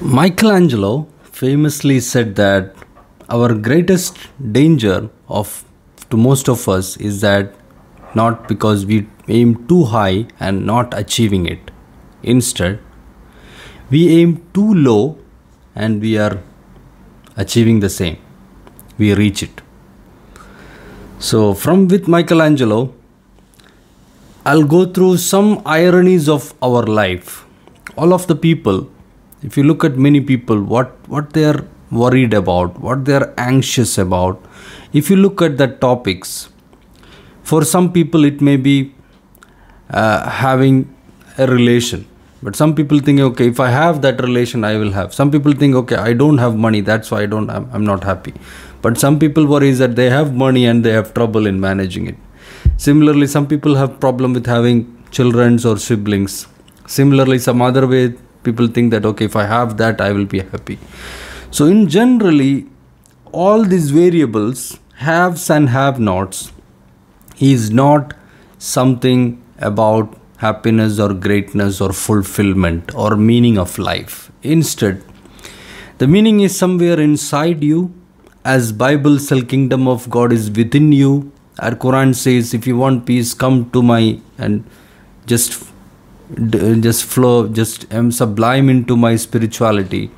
Michelangelo famously said that our greatest danger of to most of us is that not because we aim too high and not achieving it. Instead, we aim too low and we are achieving the same. We reach it. So from with Michelangelo, I'll go through some ironies of our life. All of the people if you look at many people what what they are worried about what they are anxious about if you look at the topics for some people it may be uh, having a relation. But some people think okay if i have that relation i will have. Some people think okay i don't have money that's why i don't i'm, I'm not happy. But some people worry that they have money and they have trouble in managing it. Similarly some people have problem with having children or siblings. Similarly some other way people think that okay if i have that i will be happy. So in generally all these variables haves and have nots is not something about happiness or greatness or fulfillment or meaning of life. Instead the meaning is somewhere inside you. As bible says kingdom of god is within you. Our quran says if you want peace come to my and just Uh, just flow just am sublime into my spirituality.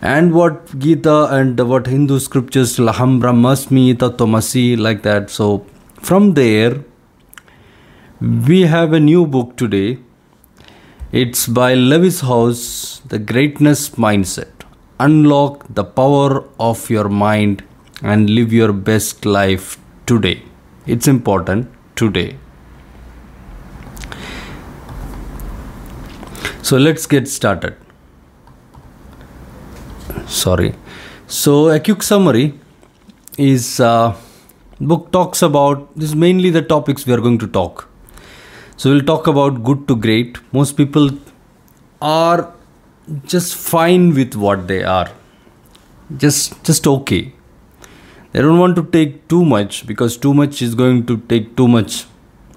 And what gita and what hindu scriptures laham brahmasmi tatvamasi like that. So from there we have a new book today. It's by Lewis Howes the greatness mindset. Unlock the power of your mind and live your best life today. It's important today so let's get started. Sorry. So a quick summary is uh, book talks about this is mainly the topics we are going to talk. So we'll talk about good to great. Most people are just fine with what they are. Just just okay. They don't want to take too much because too much is going to take too much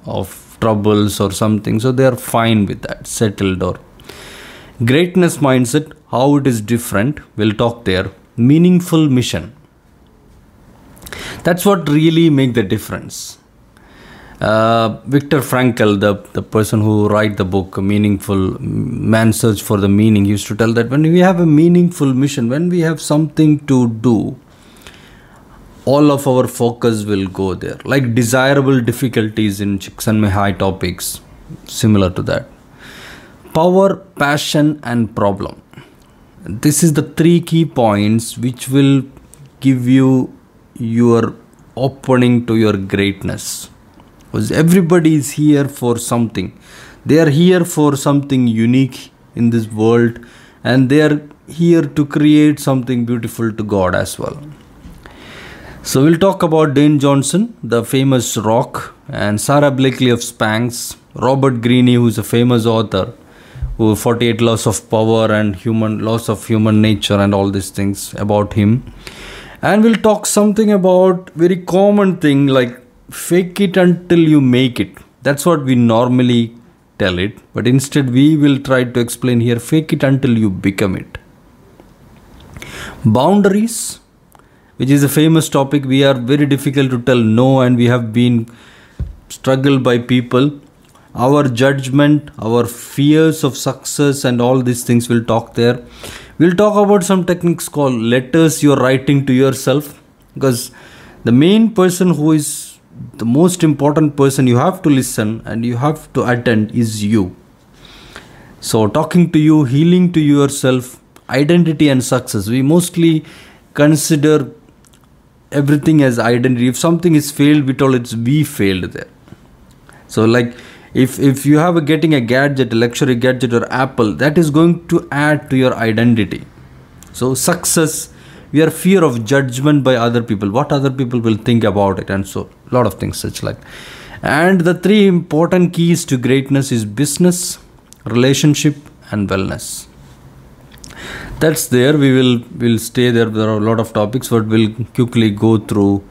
of troubles or something. So they are fine with that settled or greatness mindset how it is different we'll talk there. Meaningful mission. That's what really make the difference. Uh, Viktor Frankl, the, the person who write the book Meaningful Man Search for the Meaning, used to tell that when we have a meaningful mission, when we have something to do, all of our focus will go there. Like desirable difficulties in Csikszentmihalyi high topics, similar to that power, passion, and problem. This is the three key points which will give you your opening to your greatness. Because everybody is here for something. They are here for something unique in this world and they are here to create something beautiful to God as well. So we'll talk about Dwayne Johnson, the famous rock, and Sara Blakely of Spanx, Robert Greene, who's a famous author, 48 laws of power and human laws of human nature and all these things about him. And we'll talk something about very common thing like fake it until you make it. That's what we normally tell it. But instead we will try to explain here fake it until you become it. Boundaries which is a famous topic we are very difficult to tell no and we have been struggled by people our judgment our fears of success and all these things we'll talk there. We'll talk about some techniques called letters you're writing to yourself. Because the main person who is the most important person you have to listen and you have to attend is you. So talking to you healing to yourself identity and success. We mostly consider everything as identity. If something is failed we tell it's we failed there. So like if if you have a getting a gadget a luxury gadget or apple that is going to add to your identity. So success we are fear of judgment by other people what other people will think about it and so a lot of things such like. And the three important keys to greatness is business relationship and wellness. That's there we will will stay there there are a lot of topics but we'll quickly go through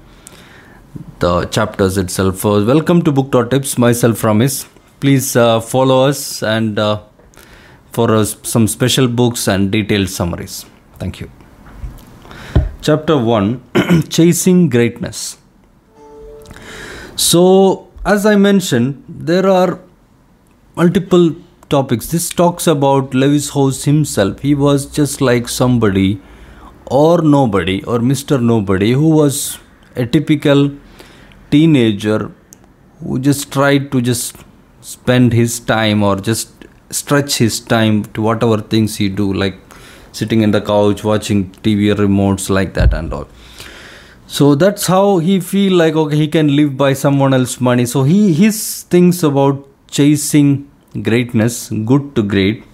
the chapters itself. welcome to Book Tips. Myself Ramesh. Please uh, follow us and uh, for uh, some special books and detailed summaries. Thank you. Chapter 1 Chasing Greatness. So, as I mentioned, there are multiple topics. This talks about Lewis Howes himself. He was just like somebody or nobody or Mr. Nobody who was a typical teenager who just tried to just spend his time or just stretch his time to whatever things he do like sitting in the couch watching tv remotes like that and all. So that's how he feel like okay he can live by someone else money. So he his things about chasing greatness good to great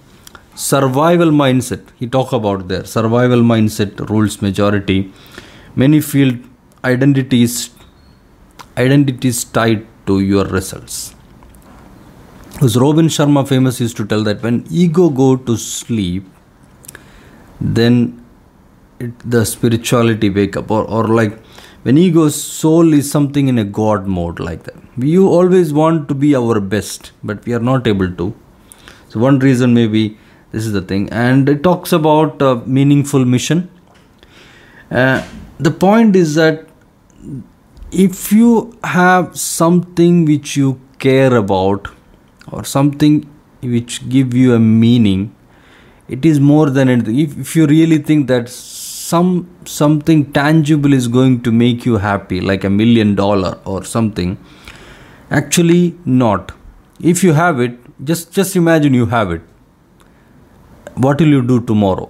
survival mindset. He talk about there survival mindset rules majority. Many feel identities identities tied to your results. Because Robin Sharma famous used to tell that when ego go to sleep, then it, the spirituality wake up. Or, or like when ego soul is something in a god mode like that. We always want to be our best but we are not able to. So one reason maybe this is the thing. And it talks about a meaningful mission. Uh, the point is that if you have something which you care about or something which give you a meaning it is more than anything. If, if you really think that some something tangible is going to make you happy like a million dollar or something actually not. If you have it just just imagine you have it. What will you do tomorrow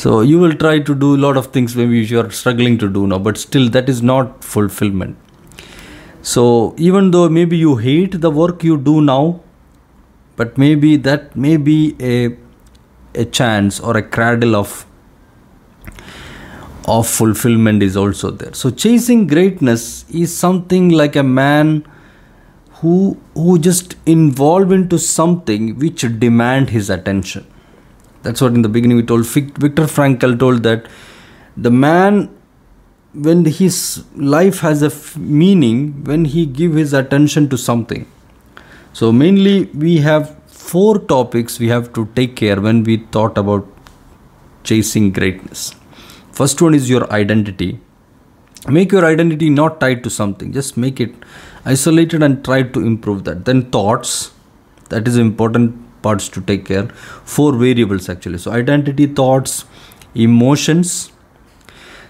so you will try to do a lot of things maybe you are struggling to do now but still that is not fulfillment so even though maybe you hate the work you do now, but maybe that may be a a chance or a cradle of of fulfillment is also there. So chasing greatness is something like a man who who just involved into something which demand his attention. That's what in the beginning we told. Viktor Frankl told that the man when his life has a f- meaning when he give his attention to something. So mainly we have four topics we have to take care when we thought about chasing greatness. First one is your identity. Make your identity not tied to something. Just make it isolated and try to improve that. Then thoughts. That is important parts to take care. Four variables actually. So identity thoughts emotions.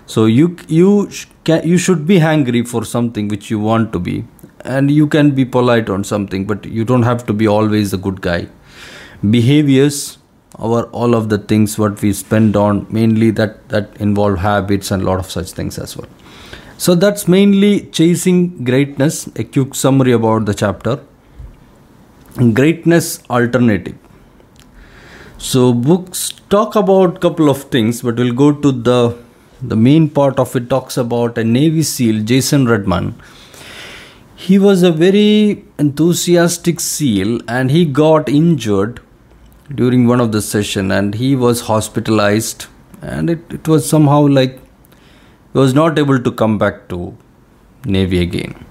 So you you can you should be hungry for something which you want to be. And you can be polite on something but you don't have to be always a good guy. Behaviors our all of the things what we spend on mainly that that involve habits and a lot of such things as well. So that's mainly chasing greatness. A quick summary about the chapter greatness alternative so books talk about couple of things but we'll go to the the main part of it talks about a Navy SEAL, Jason Redman. He was a very enthusiastic SEAL and he got injured during one of the session and he was hospitalized and it, it was somehow like he was not able to come back to Navy again.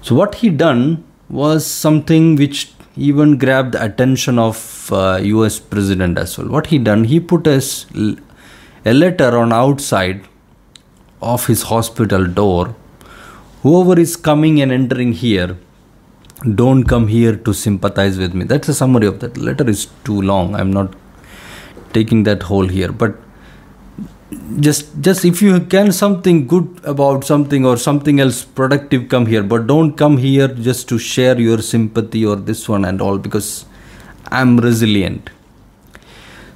So what he done was something which even grabbed the attention of uh, US president as well. What he done, he put a a letter on outside of his hospital door. Whoever is coming and entering here don't come here to sympathize with me. That's a summary of that. Letter is too long. I'm not taking that whole here. But just just if you can something good about something or something else productive come here but don't come here just to share your sympathy or this one and all because i'm resilient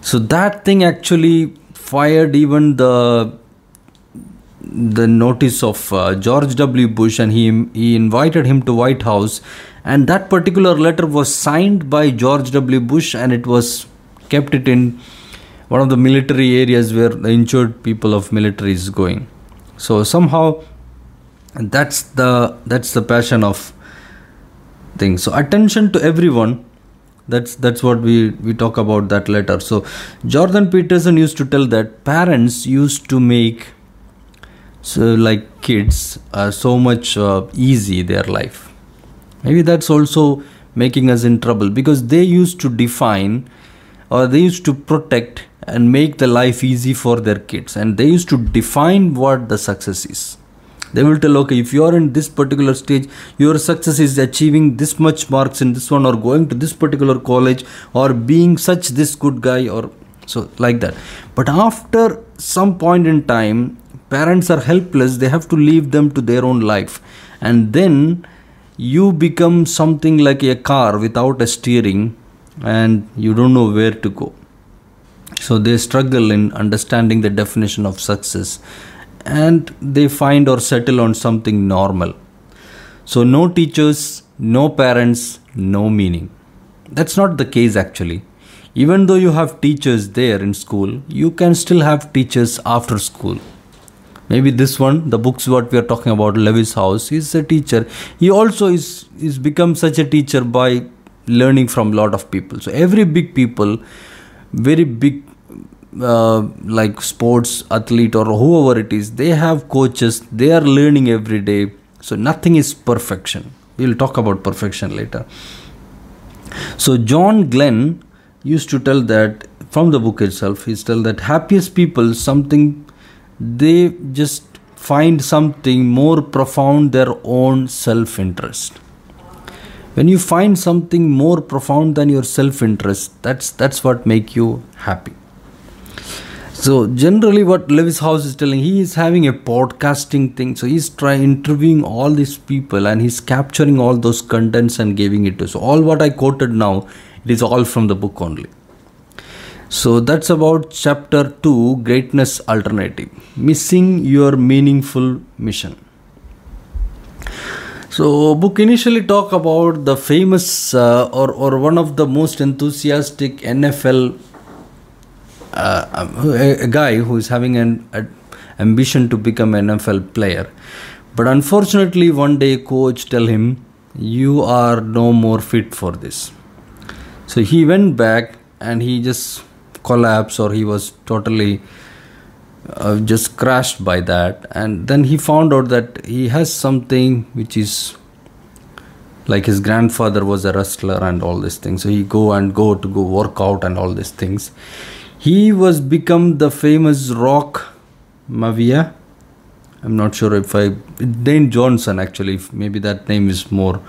so that thing actually fired even the the notice of uh, George W. Bush and he he invited him to White House and that particular letter was signed by George W. Bush and it was kept it in one of the military areas where the injured people of military is going. So somehow that's the that's the passion of things. So attention to everyone that's that's what we we talk about that later. So jordan peterson used to tell that parents used to make so like kids uh, so much uh, easy their life. Maybe that's also making us in trouble because they used to define or they used to protect and make the life easy for their kids. And they used to define what the success is. They will tell okay if you are in this particular stage your success is achieving this much marks in this one or going to this particular college or being such this good guy or so like that. But after some point in time parents are helpless. They have to leave them to their own life. And then you become something like a car without a steering and you don't know where to go so they struggle in understanding the definition of success and they find or settle on something normal. So no teachers no parents no meaning. That's not the case actually. Even though you have teachers there in school you can still have teachers after school. Maybe this one the books what we are talking about Lewis Howes is a teacher. He also is is become such a teacher by learning from lot of people. So every big people very big uh, like sports athlete or whoever it is they have coaches they are learning every day. So nothing is perfection. We'll talk about perfection later. So john glenn used to tell that from the book itself he's tell that happiest people something they just find something more profound their own self interest when you find something more profound than your self interest that's that's what make you happy. So generally what Lewis Howes is telling he is having a podcasting thing. So he's trying interviewing all these people and he's capturing all those contents and giving it to so all what i quoted now it is all from the book only. So that's about chapter 2 Greatness Alternative Missing Your Meaningful Mission. So book initially talk about the famous uh, or, or one of the most enthusiastic NFL uh, a, a, guy who is having an a, ambition to become an NFL player. But unfortunately one day coach tell him you are no more fit for this. So he went back and he just collapse or he was totally uh, just crashed by that. And then he found out that he has something which is like his grandfather was a wrestler and all these things. So he go and go to go work out and all these things. He was become the famous rock mavia i'm not sure if i Dwayne Johnson actually maybe that name is more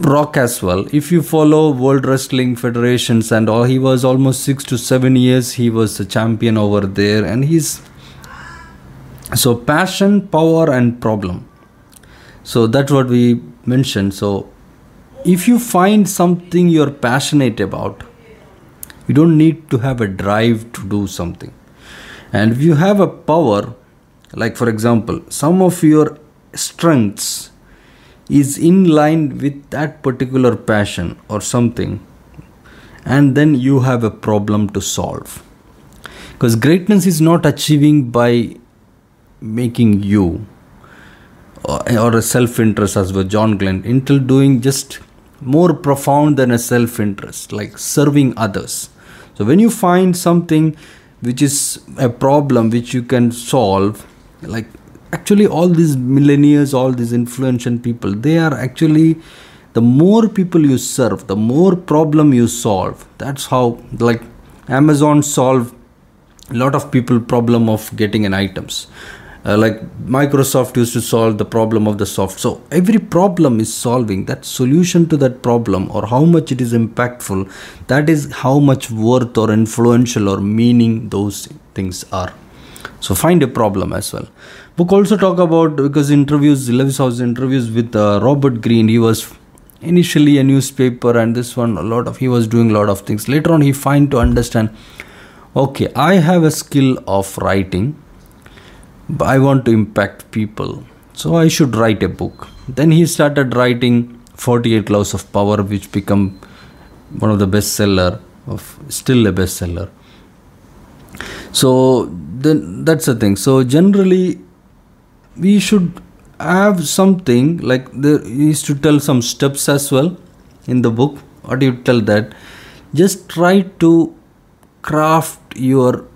Rock as well. If you follow World Wrestling Federations and all, he was almost six to seven years. He was a champion over there, and he's so passion, power, and problem. So that's what we mentioned. So if you find something you're passionate about, you don't need to have a drive to do something. And if you have a power, like for example, some of your strengths is in line with that particular passion or something and then you have a problem to solve. Because greatness is not achieving by making you or, a self-interest as with john glenn until doing just more profound than a self-interest like serving others. So when you find something which is a problem which you can solve like actually all these millennials all these influential people they are actually the more people you serve the more problem you solve. That's how like amazon solve a lot of people problem of getting an items. Uh, like microsoft used to solve the problem of the soft. So every problem is solving. That solution to that problem or how much it is impactful that is how much worth or influential or meaning those things are. So find a problem as well book also talk about because interviews Lewis Howes interviews with uh, Robert Greene. He was initially a newspaper and this one a lot of he was doing a lot of things. Later on he find to understand okay I have a skill of writing but I want to impact people so I should write a book. Then he started writing 48 laws of power which become one of the bestseller of still a bestseller. So then that's the thing. So generally we should have something like there is to tell some steps as well in the book. What do you tell that? Just try to craft your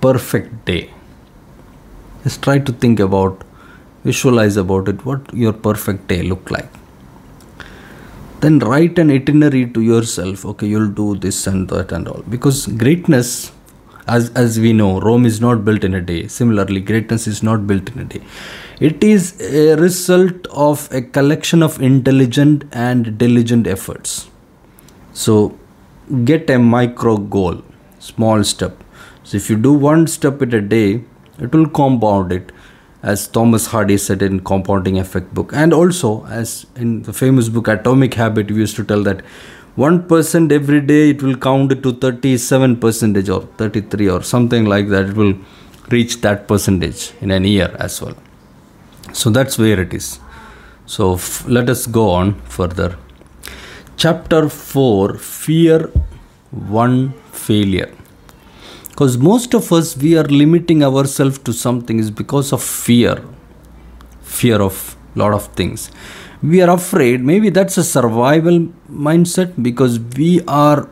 perfect day. Just try to think about visualize about it what your perfect day look like. Then write an itinerary to yourself. Okay you'll do this and that and all. Because greatness as as we know rome is not built in a day. Similarly greatness is not built in a day. It is a result of a collection of intelligent and diligent efforts. So get a micro goal small step. So if you do one step at a day it will compound it as Thomas Hardy said in Compounding Effect book, and also as in the famous book Atomic Habit, we used to tell that one percent every day it will count to 37 percentage or 33 or something like that. It will reach that percentage in an year as well. So that's where it is. So f- let us go on further. Chapter 4 Fear 1 Failure because most of us we are limiting ourselves to something is because of fear fear of lot of things we are afraid. Maybe that's a survival mindset because we are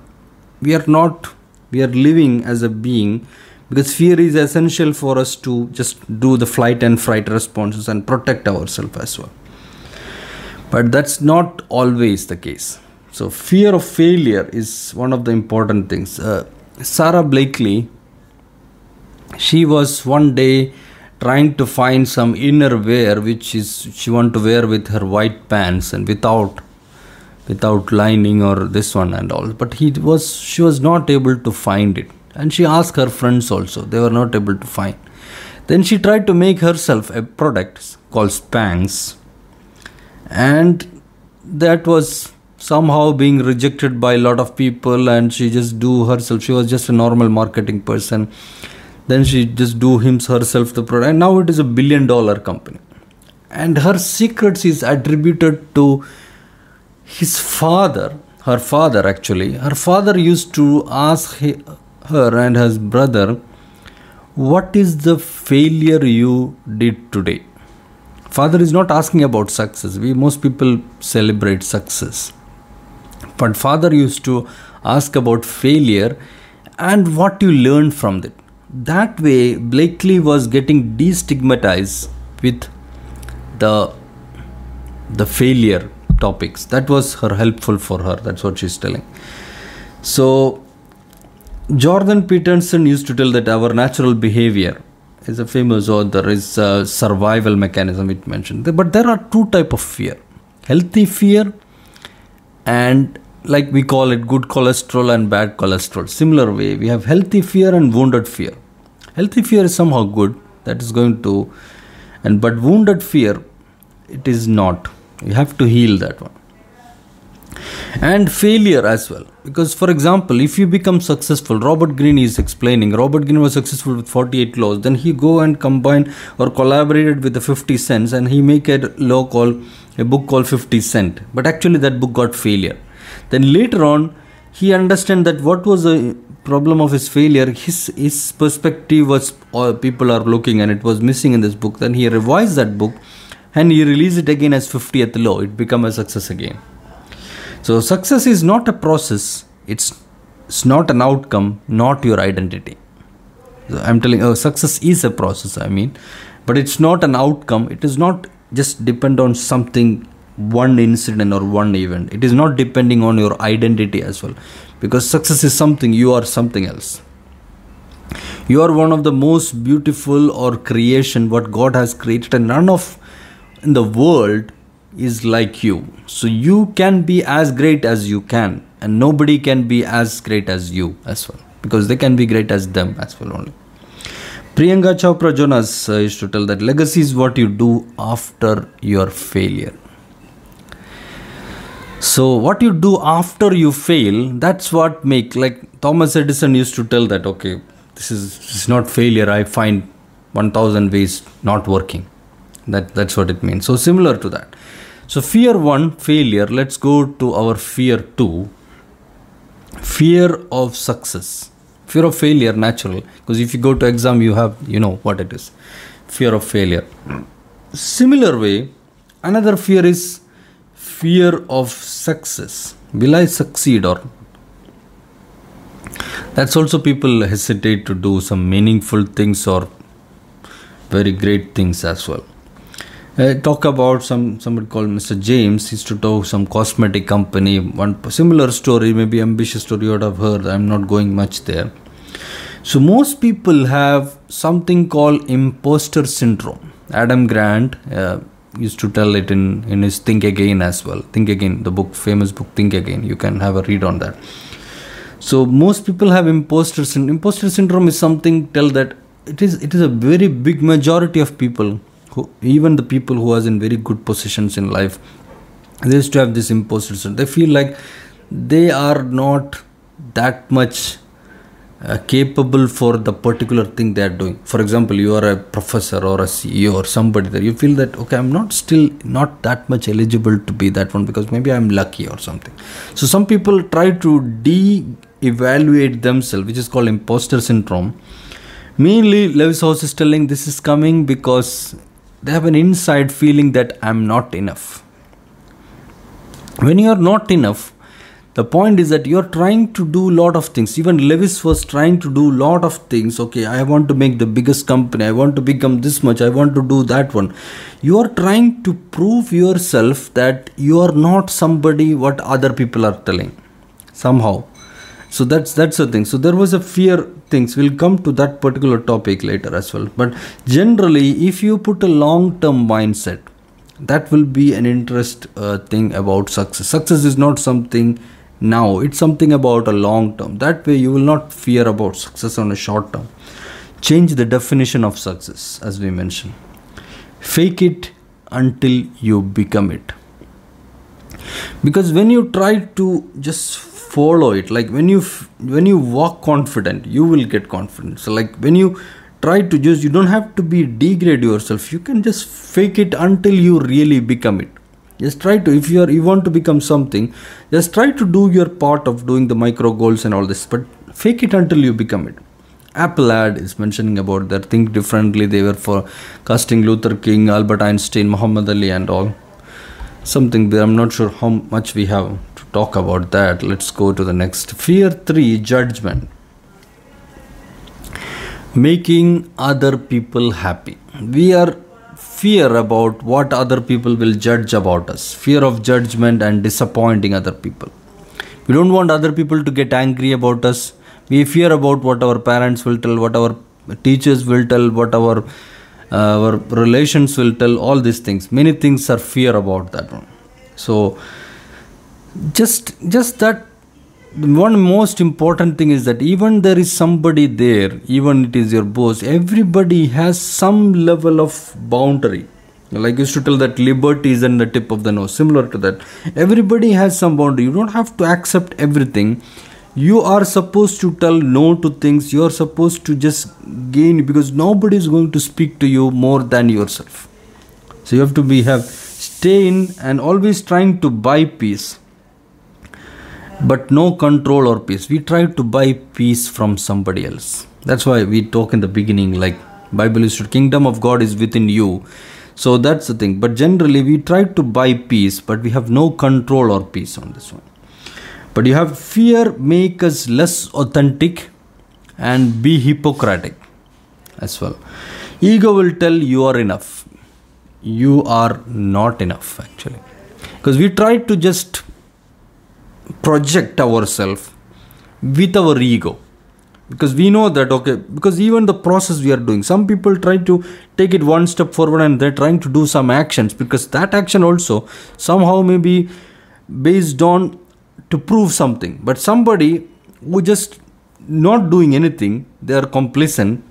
we are not we are living as a being because fear is essential for us to just do the flight and fright responses and protect ourselves as well. But that's not always the case. So fear of failure is one of the important things. Uh, Sara Blakely she was one day trying to find some inner wear which is she want to wear with her white pants and without without lining or this one and all. But he was she was not able to find it. And she asked her friends also. They were not able to find. Then she tried to make herself a product called spanx. And that was somehow being rejected by a lot of people and she just do herself. She was just a normal marketing person then she just do himself herself the product. And now it is a billion dollar company. And her secrets is attributed to his father her father actually. Her father used to ask her and his brother what is the failure you did today? Father is not asking about success. We most people celebrate success. But father used to ask about failure and what you learned from it that way blakely was getting destigmatized with the the failure topics. That was her helpful for her. That's what she's telling. So jordan peterson used to tell that our natural behavior is a famous author is a survival mechanism it mentioned. But there are two type of fear. Healthy fear and like we call it good cholesterol and bad cholesterol. Similar way, we have healthy fear and wounded fear. Healthy fear is somehow good, that is going to, and but wounded fear, it is not. You have to heal that one. And failure as well. Because, for example, if you become successful, Robert Greene is explaining, Robert Greene was successful with 48 laws, then he go and combine or collaborated with the 50 cents and he make a law called, a book called 50 cent. But actually that book got failure then later on, he understand that what was the problem of his failure, his his perspective was uh, people are looking and it was missing in this book. Then he revised that book and he released it again as 50th law. It became a success again. So success is not a process. It's it's not an outcome, not your identity. So I'm telling you, oh, success is a process. I mean, but it's not an outcome. It is not just depend on something one incident or one event. It is not depending on your identity as well. Because success is something you are something else. You are one of the most beautiful or creation what god has created and none of in the world is like you. So you can be as great as you can and nobody can be as great as you as well. Because they can be great as them as well only. Priyanka chopra jonas uh, used to tell that legacy is what you do after your failure so what you do after you fail, that's what make like Thomas Edison used to tell that okay, this is is not failure. I find one thousand ways not working. That that's what it means. So similar to that. So fear one failure. Let's go to our fear two. Fear of success. Fear of failure natural because if you go to exam you have you know what it is. Fear of failure. Similar way, another fear is fear of success will i succeed or that's also people hesitate to do some meaningful things or very great things as well uh, talk about some somebody called Mr. James. Used to talk some cosmetic company. One similar story, maybe ambitious story you would have heard. I'm not going much there. So most people have something called imposter syndrome. Adam Grant uh, used to tell it in in his Think Again as well. Think Again, the book, famous book, Think Again. You can have a read on that. So most people have imposter syndrome. Imposter syndrome is something tell that it is it is a very big majority of people who even the people who are in very good positions in life they used to have this imposter syndrome. They feel like they are not that much uh, capable for the particular thing they are doing. For example you are a professor or a ceo or somebody that you feel that okay i'm not still not that much eligible to be that one because maybe i'm lucky or something. So some people try to de-evaluate themselves which is called imposter syndrome. Mainly Lewis Howes is telling this is coming because they have an inside feeling that i'm not enough. When you are not enough the point is that you're trying to do a lot of things. Even lewis was trying to do a lot of things. Okay i want to make the biggest company. I want to become this much. I want to do that one. You are trying to prove yourself that you are not somebody what other people are telling somehow. So that's that's the thing. So there was a fear things. We'll come to that particular topic later as well. But generally if you put a long term mindset that will be an interest uh, thing about success. Success is not something now. It's something about a long term. That way you will not fear about success on a short term. Change the definition of success as we mentioned. Fake it until you become it. Because when you try to just follow it like when you when you walk confident you will get confident so like when you try to just you don't have to be degrade yourself. You can just fake it until you really become it just try to if you are you want to become something just try to do your part of doing the micro goals and all this but fake it until you become it. Apple ad is mentioning about that think differently. They were for casting luther king albert einstein muhammad ali and all. Something there i'm not sure how much we have to talk about that. Let's go to the next. Fear 3 judgment. Making other people happy. We are fear about what other people will judge about us, fear of judgment and disappointing other people. We don't want other people to get angry about us. We fear about what our parents will tell, what our teachers will tell, what our uh, our relations will tell. All these things. Many things are fear about that one. So just just that one most important thing is that even there is somebody there even it is your boss everybody has some level of boundary. Like you used to tell that liberty is in the tip of the nose similar to that. Everybody has some boundary. You don't have to accept everything. You are supposed to tell no to things. You are supposed to just gain because nobody is going to speak to you more than yourself. So you have to be have stay in and always trying to buy peace but no control or peace. We try to buy peace from somebody else. That's why we talk in the beginning like bible is kingdom of god is within you. So that's the thing. But generally we try to buy peace but we have no control or peace on this one. But you have fear make us less authentic and be hypocritic as well. Ego will tell you are enough. You are not enough actually. Because we try to just project ourselves with our ego. Because we know that okay because even the process we are doing some people try to take it one step forward and they're trying to do some actions because that action also somehow may be based on to prove something. But somebody who just not doing anything they are complacent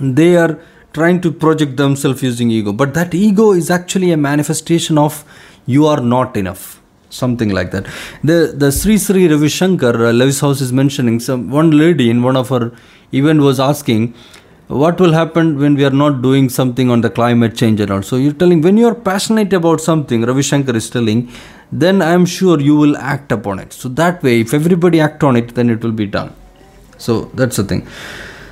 they are trying to project themselves using ego. But that ego is actually a manifestation of you are not enough something like that. The the Sri Sri Ravi Shankar, uh, Howes is mentioning some one lady in one of her event was asking what will happen when we are not doing something on the climate change and all. So you're telling when you are passionate about something, Ravi Shankar is telling, then I am sure you will act upon it. So that way, if everybody act on it, then it will be done. So that's the thing.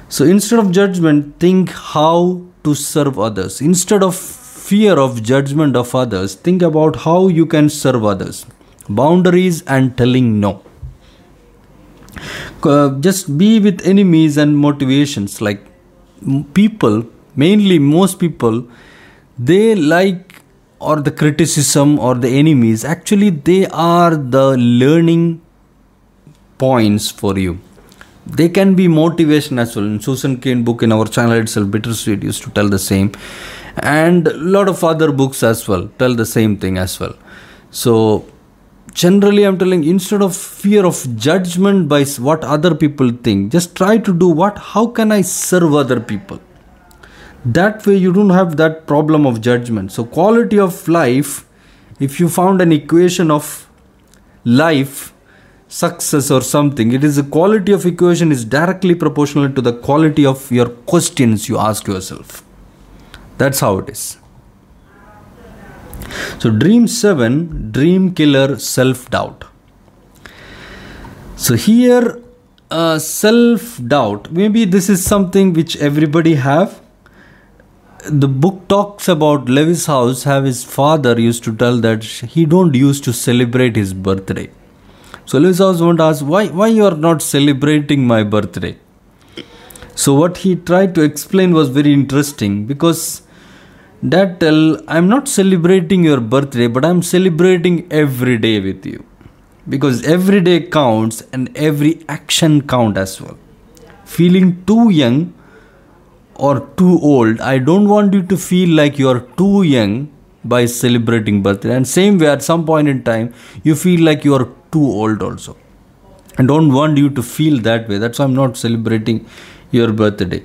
So instead of judgment, think how to serve others. Instead of fear of judgment of others, think about how you can serve others. Boundaries and telling no. Uh, just be with enemies and motivations. Like people mainly most people they like or the criticism or the enemies. Actually they are the learning points for you. They can be motivation as well. In susan cain book in our channel itself bittersweet used to tell the same and a lot of other books as well tell the same thing as well. So generally i'm telling instead of fear of judgment by what other people think just try to do what how can i serve other people? That way you don't have that problem of judgment. So quality of life if you found an equation of life success or something it is the quality of equation is directly proportional to the quality of your questions you ask yourself that's how it is so dream 7 dream killer self doubt so here uh, self doubt maybe this is something which everybody have the book talks about Lewis Howes how his father used to tell that he don't used to celebrate his birthday. So Lewis Howes won't ask why why you are not celebrating my birthday. So what he tried to explain was very interesting because that tell I'm not celebrating your birthday but I'm celebrating every day with you because every day counts and every action count as well. Feeling too young or too old. I don't want you to feel like you are too young by celebrating birthday. And same way, at some point in time, you feel like you are too old also. I don't want you to feel that way. That's why I'm not celebrating your birthday.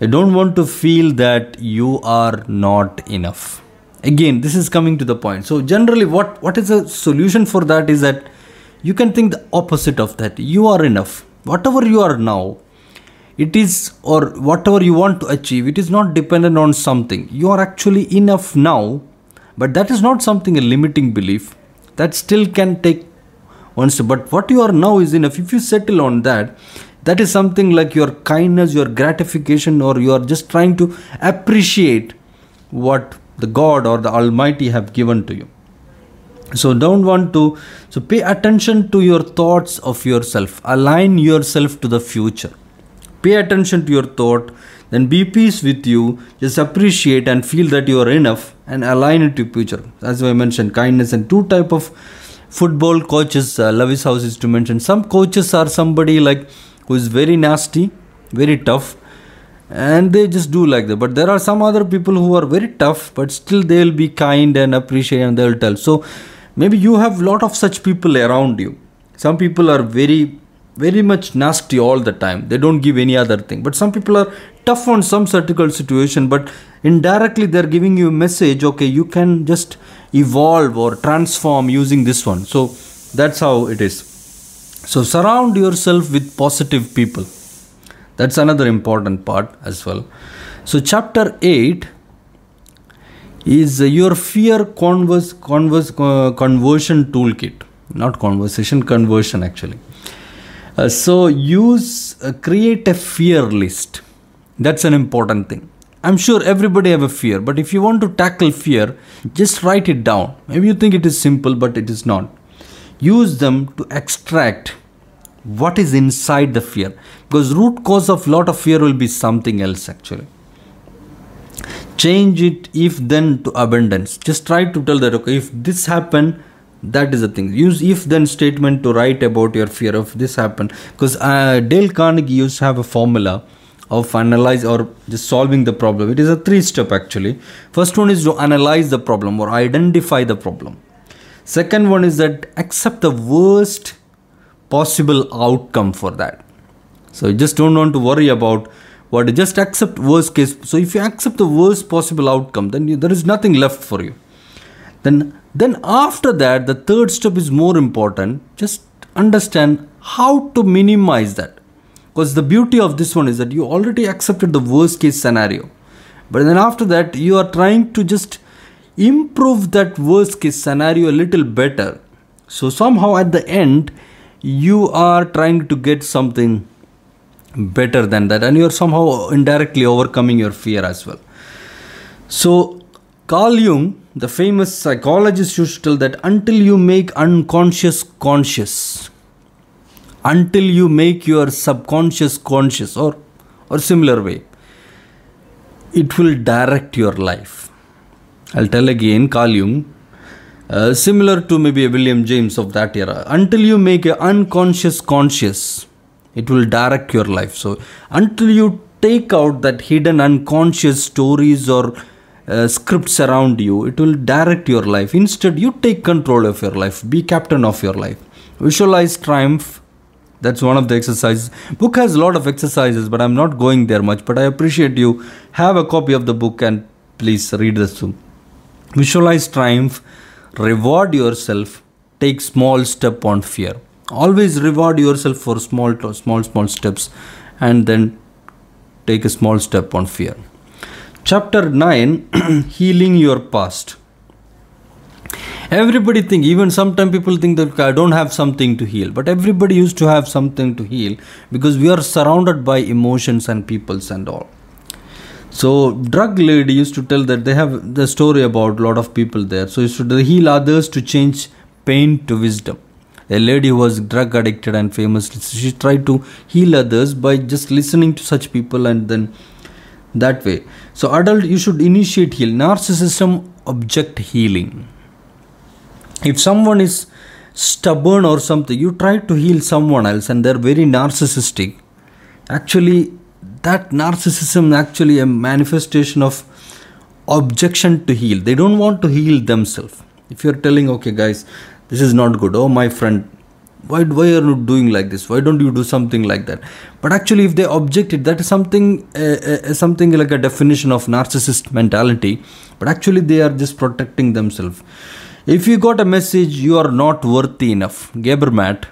I don't want to feel that you are not enough. Again, this is coming to the point. So generally, what what is the solution for that is that you can think the opposite of that. You are enough. Whatever you are now, it is or whatever you want to achieve it is not dependent on something you are actually enough now but that is not something a limiting belief that still can take one step but what you are now is enough if you settle on that that is something like your kindness your gratification or you are just trying to appreciate what the god or the almighty have given to you. So don't want to so pay attention to your thoughts of yourself. Align yourself to the future. Pay attention to your thought then be peace with you. Just appreciate and feel that you are enough and align it to future. As i mentioned kindness and two type of football coaches uh, Lewis Howes is to mention. Some coaches are somebody like who is very nasty very tough and they just do like that. But there are some other people who are very tough but still they'll be kind and appreciate and they'll tell. So maybe you have lot of such people around you. Some people are very very much nasty all the time. They don't give any other thing. But some people are tough on some critical situation but indirectly they're giving you a message okay you can just evolve or transform using this one. So that's how it is so surround yourself with positive people that's another important part as well so chapter 8 is your fear converse, converse, uh, conversion toolkit not conversation conversion actually uh, so use uh, create a fear list. That's an important thing. I'm sure everybody have a fear, but if you want to tackle fear, just write it down. Maybe you think it is simple, but it is not. Use them to extract what is inside the fear. Because root cause of lot of fear will be something else actually. Change it if then to abundance. Just try to tell that okay if this happen that is the thing. Use if then statement to write about your fear of this happen. Because uh, dale carnegie used to have a formula of analyze or just solving the problem. It is a three step actually. First one is to analyze the problem or identify the problem second one is that accept the worst possible outcome for that. So you just don't want to worry about what just accept worst case. So if you accept the worst possible outcome then you, there is nothing left for you. Then then after that the third step is more important. Just understand how to minimize that. Because the beauty of this one is that you already accepted the worst case scenario. But then after that you are trying to just improve that worst case scenario a little better so somehow at the end you are trying to get something better than that and you are somehow indirectly overcoming your fear as well so Carl Jung, the famous psychologist, used to tell that until you make unconscious conscious, until you make your subconscious conscious, or or similar way, it will direct your life. I'll tell again, Carl Jung, uh, similar to maybe a William James of that era. Until you make a unconscious conscious, it will direct your life. So until you take out that hidden unconscious stories or uh, scripts around you, it will direct your life. Instead, you take control of your life. Be captain of your life. Visualize triumph. That's one of the exercises. Book has a lot of exercises, but I'm not going there much. But I appreciate you. Have a copy of the book and please read this too. Visualize triumph. Reward yourself. Take small step on fear. Always reward yourself for small, small, small steps, and then take a small step on fear. Chapter 9 Healing Your Past. Everybody think, even sometimes people think that I don't have something to heal, but everybody used to have something to heal because we are surrounded by emotions and peoples and all. So, drug lady used to tell that they have the story about a lot of people there. So, used to heal others to change pain to wisdom. A lady who was drug addicted and famous, she tried to heal others by just listening to such people and then that way. So, adult, you should initiate heal. Narcissism object healing. If someone is stubborn or something, you try to heal someone else and they're very narcissistic. Actually, that narcissism is actually a manifestation of objection to heal. They don't want to heal themselves. If you're telling, okay, guys, this is not good. Oh, my friend, why why are you doing like this why don't you do something like that but actually if they object it that is something uh, uh, something like a definition of narcissist mentality but actually they are just protecting themselves if you got a message you are not worthy enough Maté,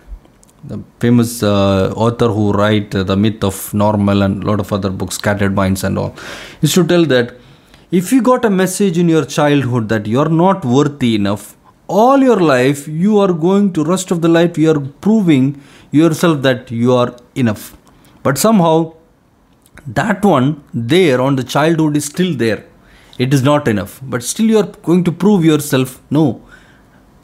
the famous uh, author who write the myth of normal and a lot of other books scattered minds and all used to tell that if you got a message in your childhood that you are not worthy enough all your life you are going to rest of the life you are proving yourself that you are enough. But somehow that one there on the childhood is still there. It is not enough. But still you are going to prove yourself no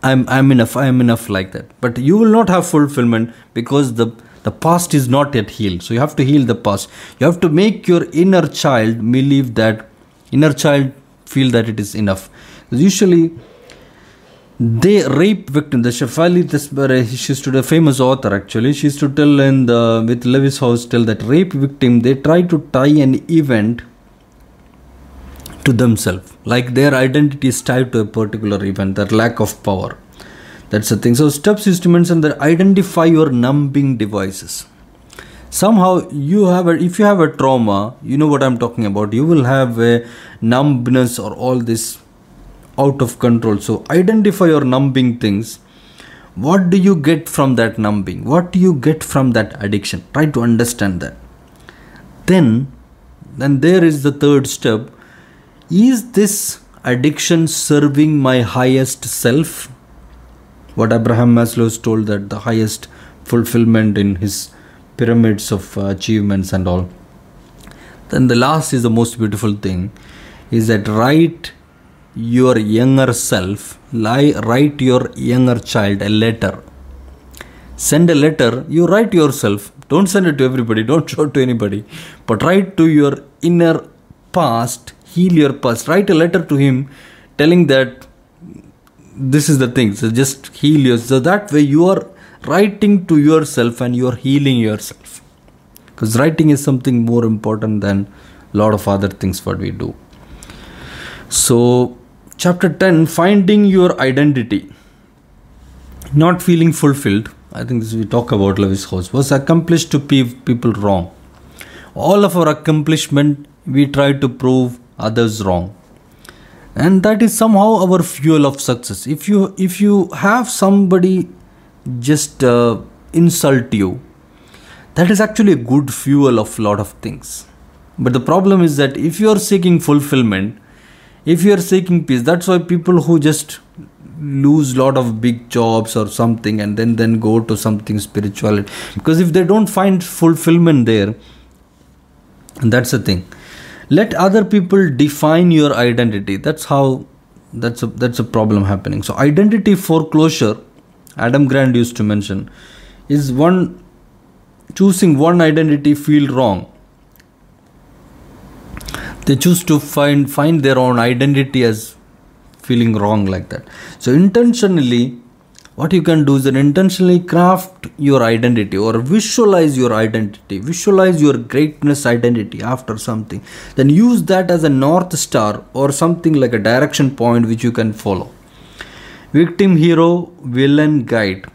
i'm i'm enough i am enough like that but you will not have fulfillment because the the past is not yet healed so you have to heal the past you have to make your inner child believe that inner child feel that it is enough usually they rape victim. The Shefali Tsabary, uh, she's to the famous author actually. She used to tell in the with Lewis Howes tell that rape victim they try to tie an event to themselves, like their identity is tied to a particular event. their lack of power. That's the thing. So steps is to mention that identify your numbing devices. Somehow you have a if you have a trauma, you know what I'm talking about. You will have a numbness or all this out of control. So identify your numbing things. What do you get from that numbing? What do you get from that addiction? Try to understand that. Then, then there is the third step. Is this addiction serving my highest self? What Abraham Maslow told that the highest fulfillment in his pyramids of achievements and all. Then the last is the most beautiful thing is that right your younger self, lie, write your younger child a letter. Send a letter, you write yourself. Don't send it to everybody, don't show it to anybody. But write to your inner past, heal your past. Write a letter to him telling that this is the thing. So just heal yourself. So that way you are writing to yourself and you are healing yourself. Because writing is something more important than a lot of other things what we do. So chapter 10 finding your identity not feeling fulfilled i think this we talk about Lewis Howes was accomplished to people wrong all of our accomplishment we try to prove others wrong. And that is somehow our fuel of success. If you if you have somebody just uh, insult you that is actually a good fuel of lot of things. But the problem is that if you are seeking fulfillment if you are seeking peace that's why people who just lose lot of big jobs or something and then then go to something spiritual because if they don't find fulfillment there that's the thing let other people define your identity. That's how that's a that's a problem happening. So identity foreclosure adam grant used to mention is one choosing one identity feel wrong. They choose to find find their own identity as feeling wrong like that. So intentionally what you can do is intentionally craft your identity or visualize your identity. Visualize your greatness identity after something. Then use that as a north star or something like a direction point which you can follow. Victim hero villain guide.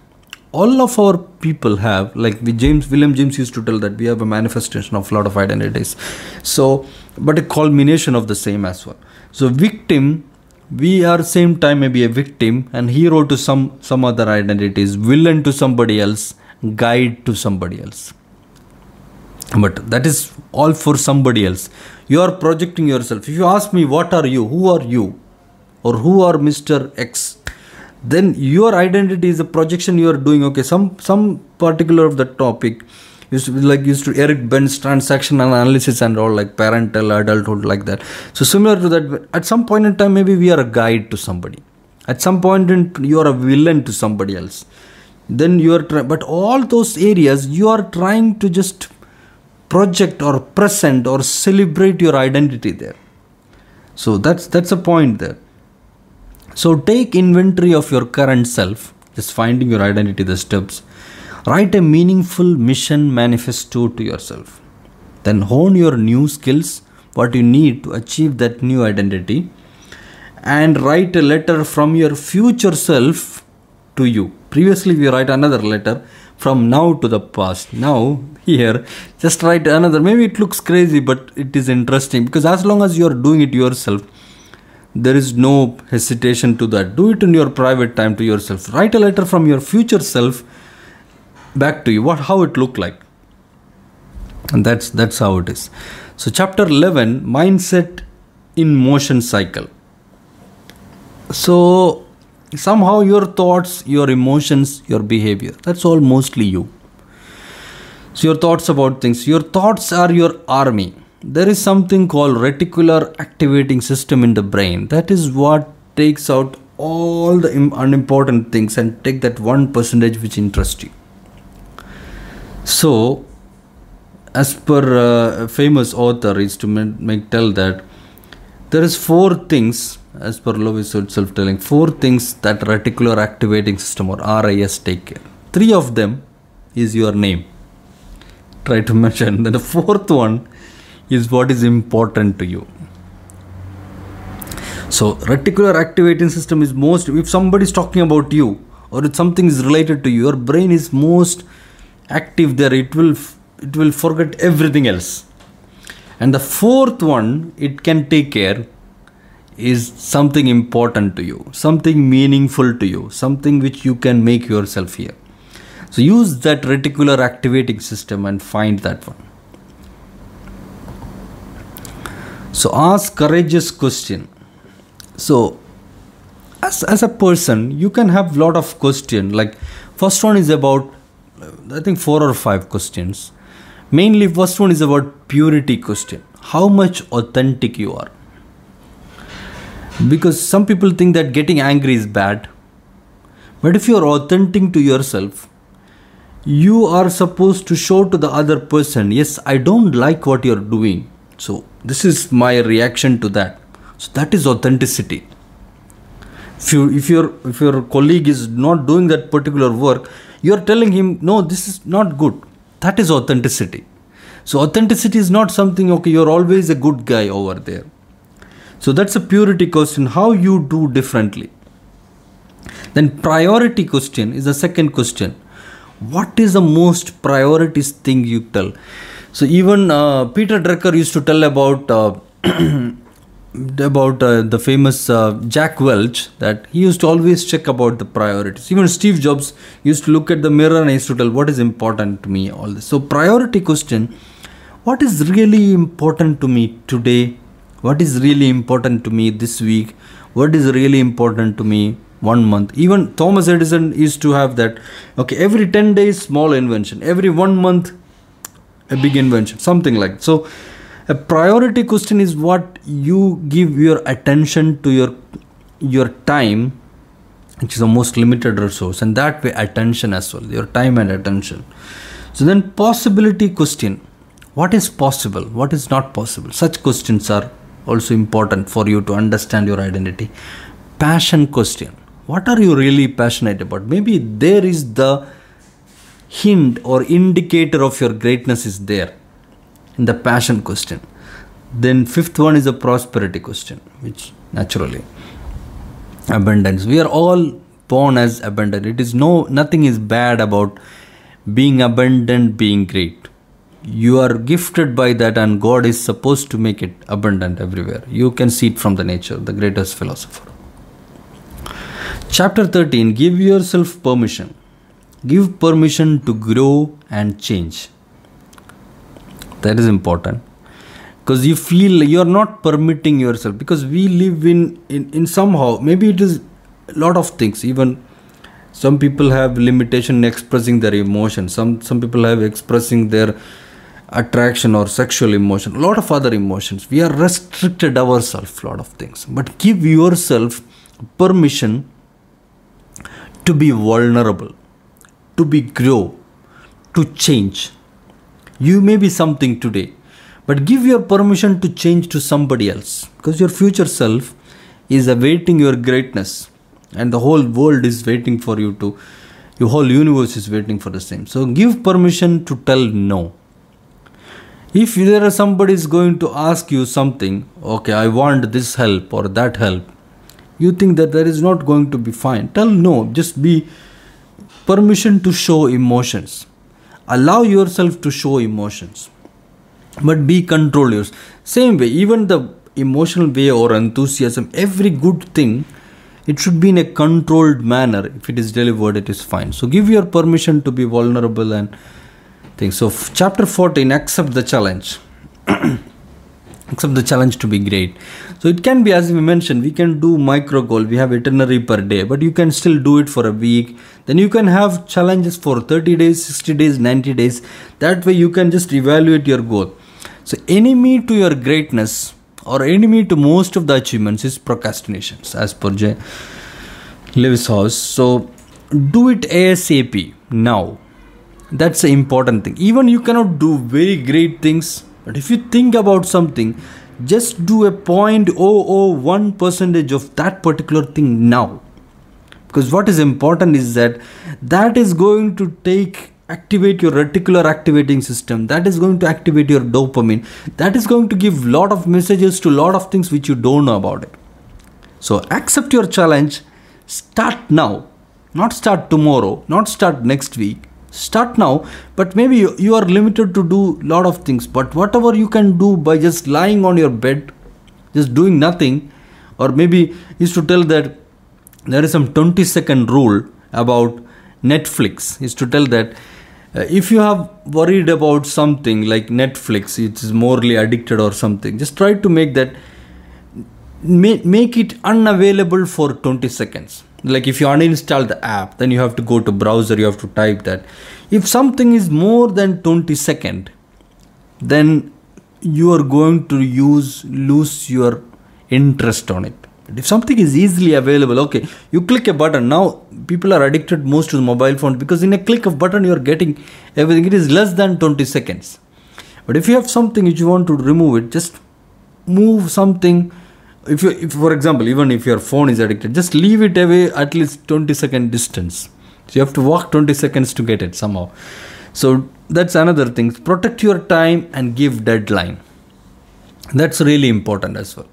All of our people have like james william james used to tell that we have a manifestation of a lot of identities. So but a culmination of the same as well. So victim we are same time maybe a victim and hero to some some other identities villain to somebody else guide to somebody else. But that is all for somebody else. You are projecting yourself. If you ask me what are you? Who are you? Or who are mr x? Then your identity is a projection you are doing. Okay some some particular of the topic used to be like used to Eric Berne's transaction analysis and all like parental adulthood like that. So similar to that, at some point in time, maybe we are a guide to somebody. At some point in you are a villain to somebody else. Then you are, try- but all those areas you are trying to just project or present or celebrate your identity there. So that's that's a point there. So take inventory of your current self, just finding your identity, the steps Write a meaningful mission manifesto to yourself. Then hone your new skills, what you need to achieve that new identity, and write a letter from your future self to you. Previously, we write another letter from now to the past. Now, here, just write another. Maybe it looks crazy, but it is interesting because as long as you are doing it yourself, there is no hesitation to that. Do it in your private time to yourself. Write a letter from your future self back to you. What how it looked like? And that's that's how it is. So chapter 11 mindset in motion cycle. So somehow your thoughts your emotions your behavior that's all mostly you. So your thoughts about things. Your thoughts are your army. There is something called reticular activating system in the brain. That is what takes out all the unimportant things and take that one percentage which interests you so, as per uh, famous author, is to make, tell that there is four things, as per Lovis itself telling, four things that reticular activating system or RAS take care. Three of them is your name. Try to mention. Then the fourth one is what is important to you. So reticular activating system is most if somebody is talking about you or if something is related to you, your brain is most active there it will it will forget everything else. And the fourth one it can take care is something important to you something meaningful to you something which you can make yourself here. So use that reticular activating system and find that one. So ask courageous question. So as, as a person you can have lot of question. Like first one is about I think four or five questions. Mainly, first one is about purity question. How much authentic you are. Because some people think that getting angry is bad. But if you are authentic to yourself, you are supposed to show to the other person, yes, I don't like what you're doing. So, this is my reaction to that. So, that is authenticity. If, you, if, your, if your colleague is not doing that particular work, you're telling him no this is not good. That is authenticity. So authenticity is not something okay you're always a good guy over there. So that's a purity question how you do differently. Then priority question is the second question. What is the most priorities thing you tell? So even uh, peter drucker used to tell about uh, about uh, the famous uh, Jack Welch that he used to always check about the priorities. Even Steve Jobs used to look at the mirror and he used to tell what is important to me. All this. So priority question: What is really important to me today? What is really important to me this week? What is really important to me one month? Even Thomas Edison used to have that. Okay, every ten days small invention. Every one month a big invention. Something like so a priority question is what you give your attention to your your time which is the most limited resource and that way attention as well your time and attention. So then possibility question. What is possible? What is not possible? Such questions are also important for you to understand your identity. Passion question. What are you really passionate about? Maybe there is the hint or indicator of your greatness is there in the passion question. Then fifth one is a prosperity question, which naturally abundance. We are all born as abundant. It is no nothing is bad about being abundant, being great. You are gifted by that, and God is supposed to make it abundant everywhere. You can see it from the nature, the greatest philosopher. Chapter 13 Give yourself permission. Give permission to grow and change. That is important. Because you feel you're not permitting yourself because we live in, in in somehow maybe it is a lot of things. Even some people have limitation in expressing their emotion some some people have expressing their attraction or sexual emotion. A lot of other emotions. We are restricted ourselves a lot of things. But give yourself permission to be vulnerable to be grow to change you may be something today but give your permission to change to somebody else because your future self is awaiting your greatness and the whole world is waiting for you to your whole universe is waiting for the same. So give permission to tell no. If there is somebody is going to ask you something okay i want this help or that help you think that that is not going to be fine. Tell no. Just be permission to show emotions allow yourself to show emotions but be controlled yours. Same way even the emotional way or enthusiasm every good thing it should be in a controlled manner. If it is delivered it is fine. So give your permission to be vulnerable and things. So chapter 14 accept the challenge accept the challenge to be great so it can be as we mentioned we can do micro goal we have itinerary per day but you can still do it for a week then you can have challenges for 30 days 60 days 90 days that way you can just evaluate your goal so, enemy to your greatness or enemy to most of the achievements is procrastinations, as per J. Lewis Howes So, do it ASAP now. That's the important thing. Even you cannot do very great things, but if you think about something, just do a 0.001 percentage of that particular thing now. Because what is important is that that is going to take activate your reticular activating system. That is going to activate your dopamine. That is going to give lot of messages to lot of things which you don't know about it. So accept your challenge. Start now. Not start tomorrow. Not start next week start now but maybe you, you are limited to do lot of things. But whatever you can do by just lying on your bed just doing nothing or maybe is to tell that there is some 20 second rule about netflix. Is to tell that uh, if you have worried about something like netflix it is morally addicted or something just try to make that make it unavailable for 20 seconds like if you uninstall the app then you have to go to browser you have to type that. If something is more than 20 second then you are going to use lose your interest on it. If something is easily available okay you click a button. Now people are addicted most to the mobile phone because in a click of button you are getting everything. It is less than 20 seconds. But if you have something which you want to remove it just move something if you if for example even if your phone is addicted just leave it away at least 20 second distance. So you have to walk 20 seconds to get it somehow. So that's another thing. Protect your time and give deadline. That's really important as well.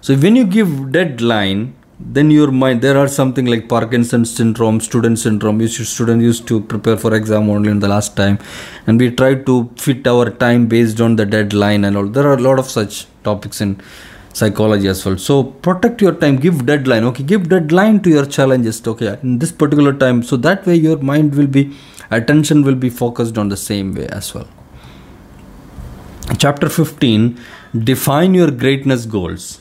So when you give deadline, then your mind there are something like Parkinson's syndrome, student syndrome. You student used to prepare for exam only in the last time, and we try to fit our time based on the deadline and all. There are a lot of such topics in psychology as well. So protect your time, give deadline. Okay, give deadline to your challenges. Okay, in this particular time, so that way your mind will be attention will be focused on the same way as well. Chapter 15 Define your greatness goals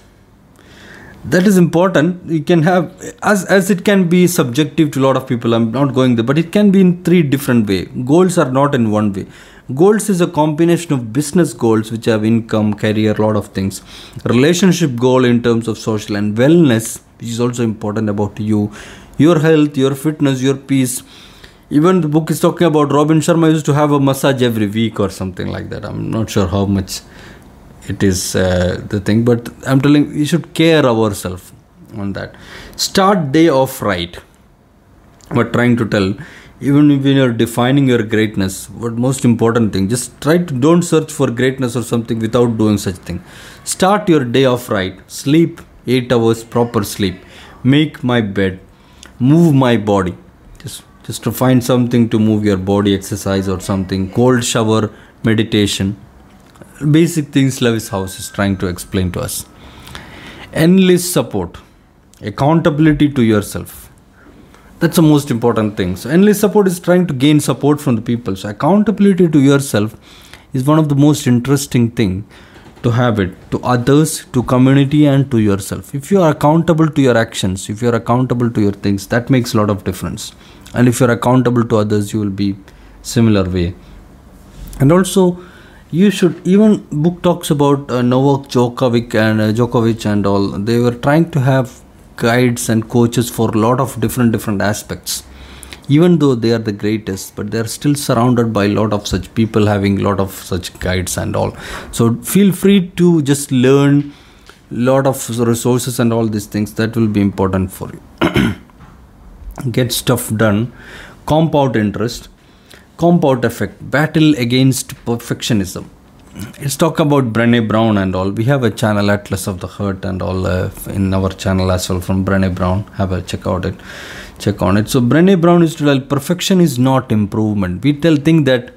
that is important. You can have as as it can be subjective to a lot of people i'm not going there but it can be in three different way. Goals are not in one way. Goals is a combination of business goals which have income career lot of things. Relationship goal in terms of social and wellness which is also important about you. Your health your fitness your peace. Even the book is talking about robin sharma used to have a massage every week or something like that. I'm not sure how much it is uh, the thing but i'm telling you should care ourselves on that. Start day off right. What trying to tell even when you're defining your greatness what most important thing just try to don't search for greatness or something without doing such thing. Start your day off right. Sleep 8 hours proper sleep. Make my bed. Move my body. Just just to find something to move your body exercise or something. Cold shower meditation basic things Lewis Howes is trying to explain to us. Endless support accountability to yourself. That's the most important thing. So endless support is trying to gain support from the people. So accountability to yourself is one of the most interesting thing to have it to others to community and to yourself. If you are accountable to your actions if you are accountable to your things that makes a lot of difference. And if you're accountable to others you will be similar way. And also you should even book talks about uh, Novak Djokovic and uh, Djokovic and all. They were trying to have guides and coaches for a lot of different different aspects. Even though they are the greatest but they are still surrounded by a lot of such people having a lot of such guides and all. So feel free to just learn lot of resources and all these things. That will be important for you. Get stuff done. Compound interest compound effect battle against perfectionism let's talk about Brene Brown and all. We have a channel, Atlas of the Heart, and all uh, in our channel as well from Brene Brown. Have a check out it, check on it. So Brene Brown is to tell perfection is not improvement. We tell think that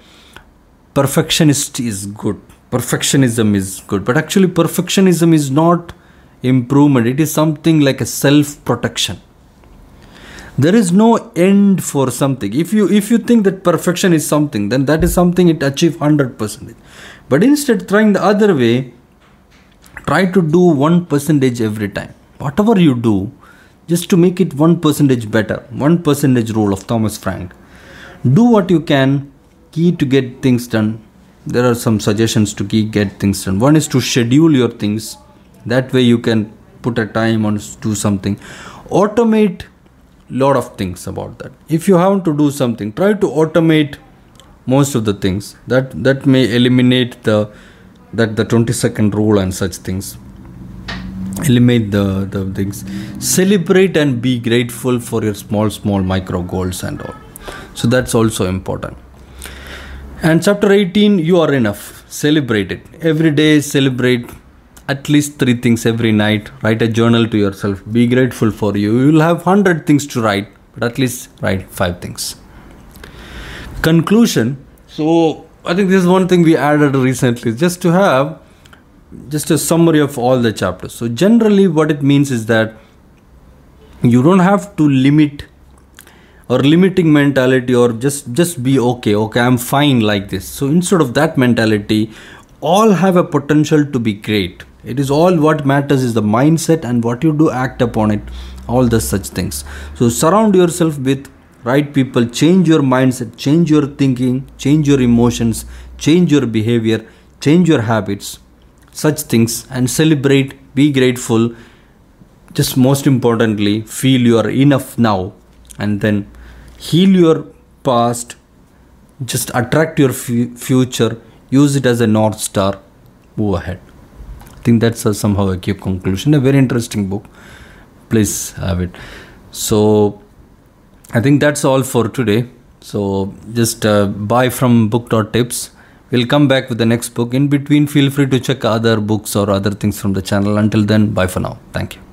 perfectionist is good, perfectionism is good, but actually perfectionism is not improvement. It is something like a self protection there is no end for something. If you if you think that perfection is something then that is something it achieve 100% but instead trying the other way try to do 1 percentage every time. Whatever you do just to make it 1 percentage better 1 percentage rule of thomas frank. Do what you can key to get things done. There are some suggestions to key get things done. One is to schedule your things. That way you can put a time on do something. Automate lot of things about that. If you have to do something try to automate most of the things. That that may eliminate the that the 20 second rule and such things. Eliminate the the things. Celebrate and be grateful for your small small micro goals and all. So that's also important. And chapter 18 you are enough. Celebrate it. Every day celebrate at least three things every night. Write a journal to yourself. Be grateful for you. You will have 100 things to write, but at least write five things. Conclusion. So, I think this is one thing we added recently just to have just a summary of all the chapters. So, generally, what it means is that you don't have to limit or limiting mentality or just just be okay okay i'm fine like this so instead of that mentality all have a potential to be great it is all what matters is the mindset and what you do act upon it. All the such things. So surround yourself with right people. Change your mindset. Change your thinking. Change your emotions. Change your behavior. Change your habits. Such things and celebrate. Be grateful. Just most importantly feel you are enough now and then heal your past. Just attract your f- future. Use it as a north star. Move ahead think that's a, somehow a key conclusion. A very interesting book. Please have it. So I think that's all for today. So just uh, buy from book.tips. We'll come back with the next book. In between, feel free to check other books or other things from the channel. Until then, bye for now. Thank you.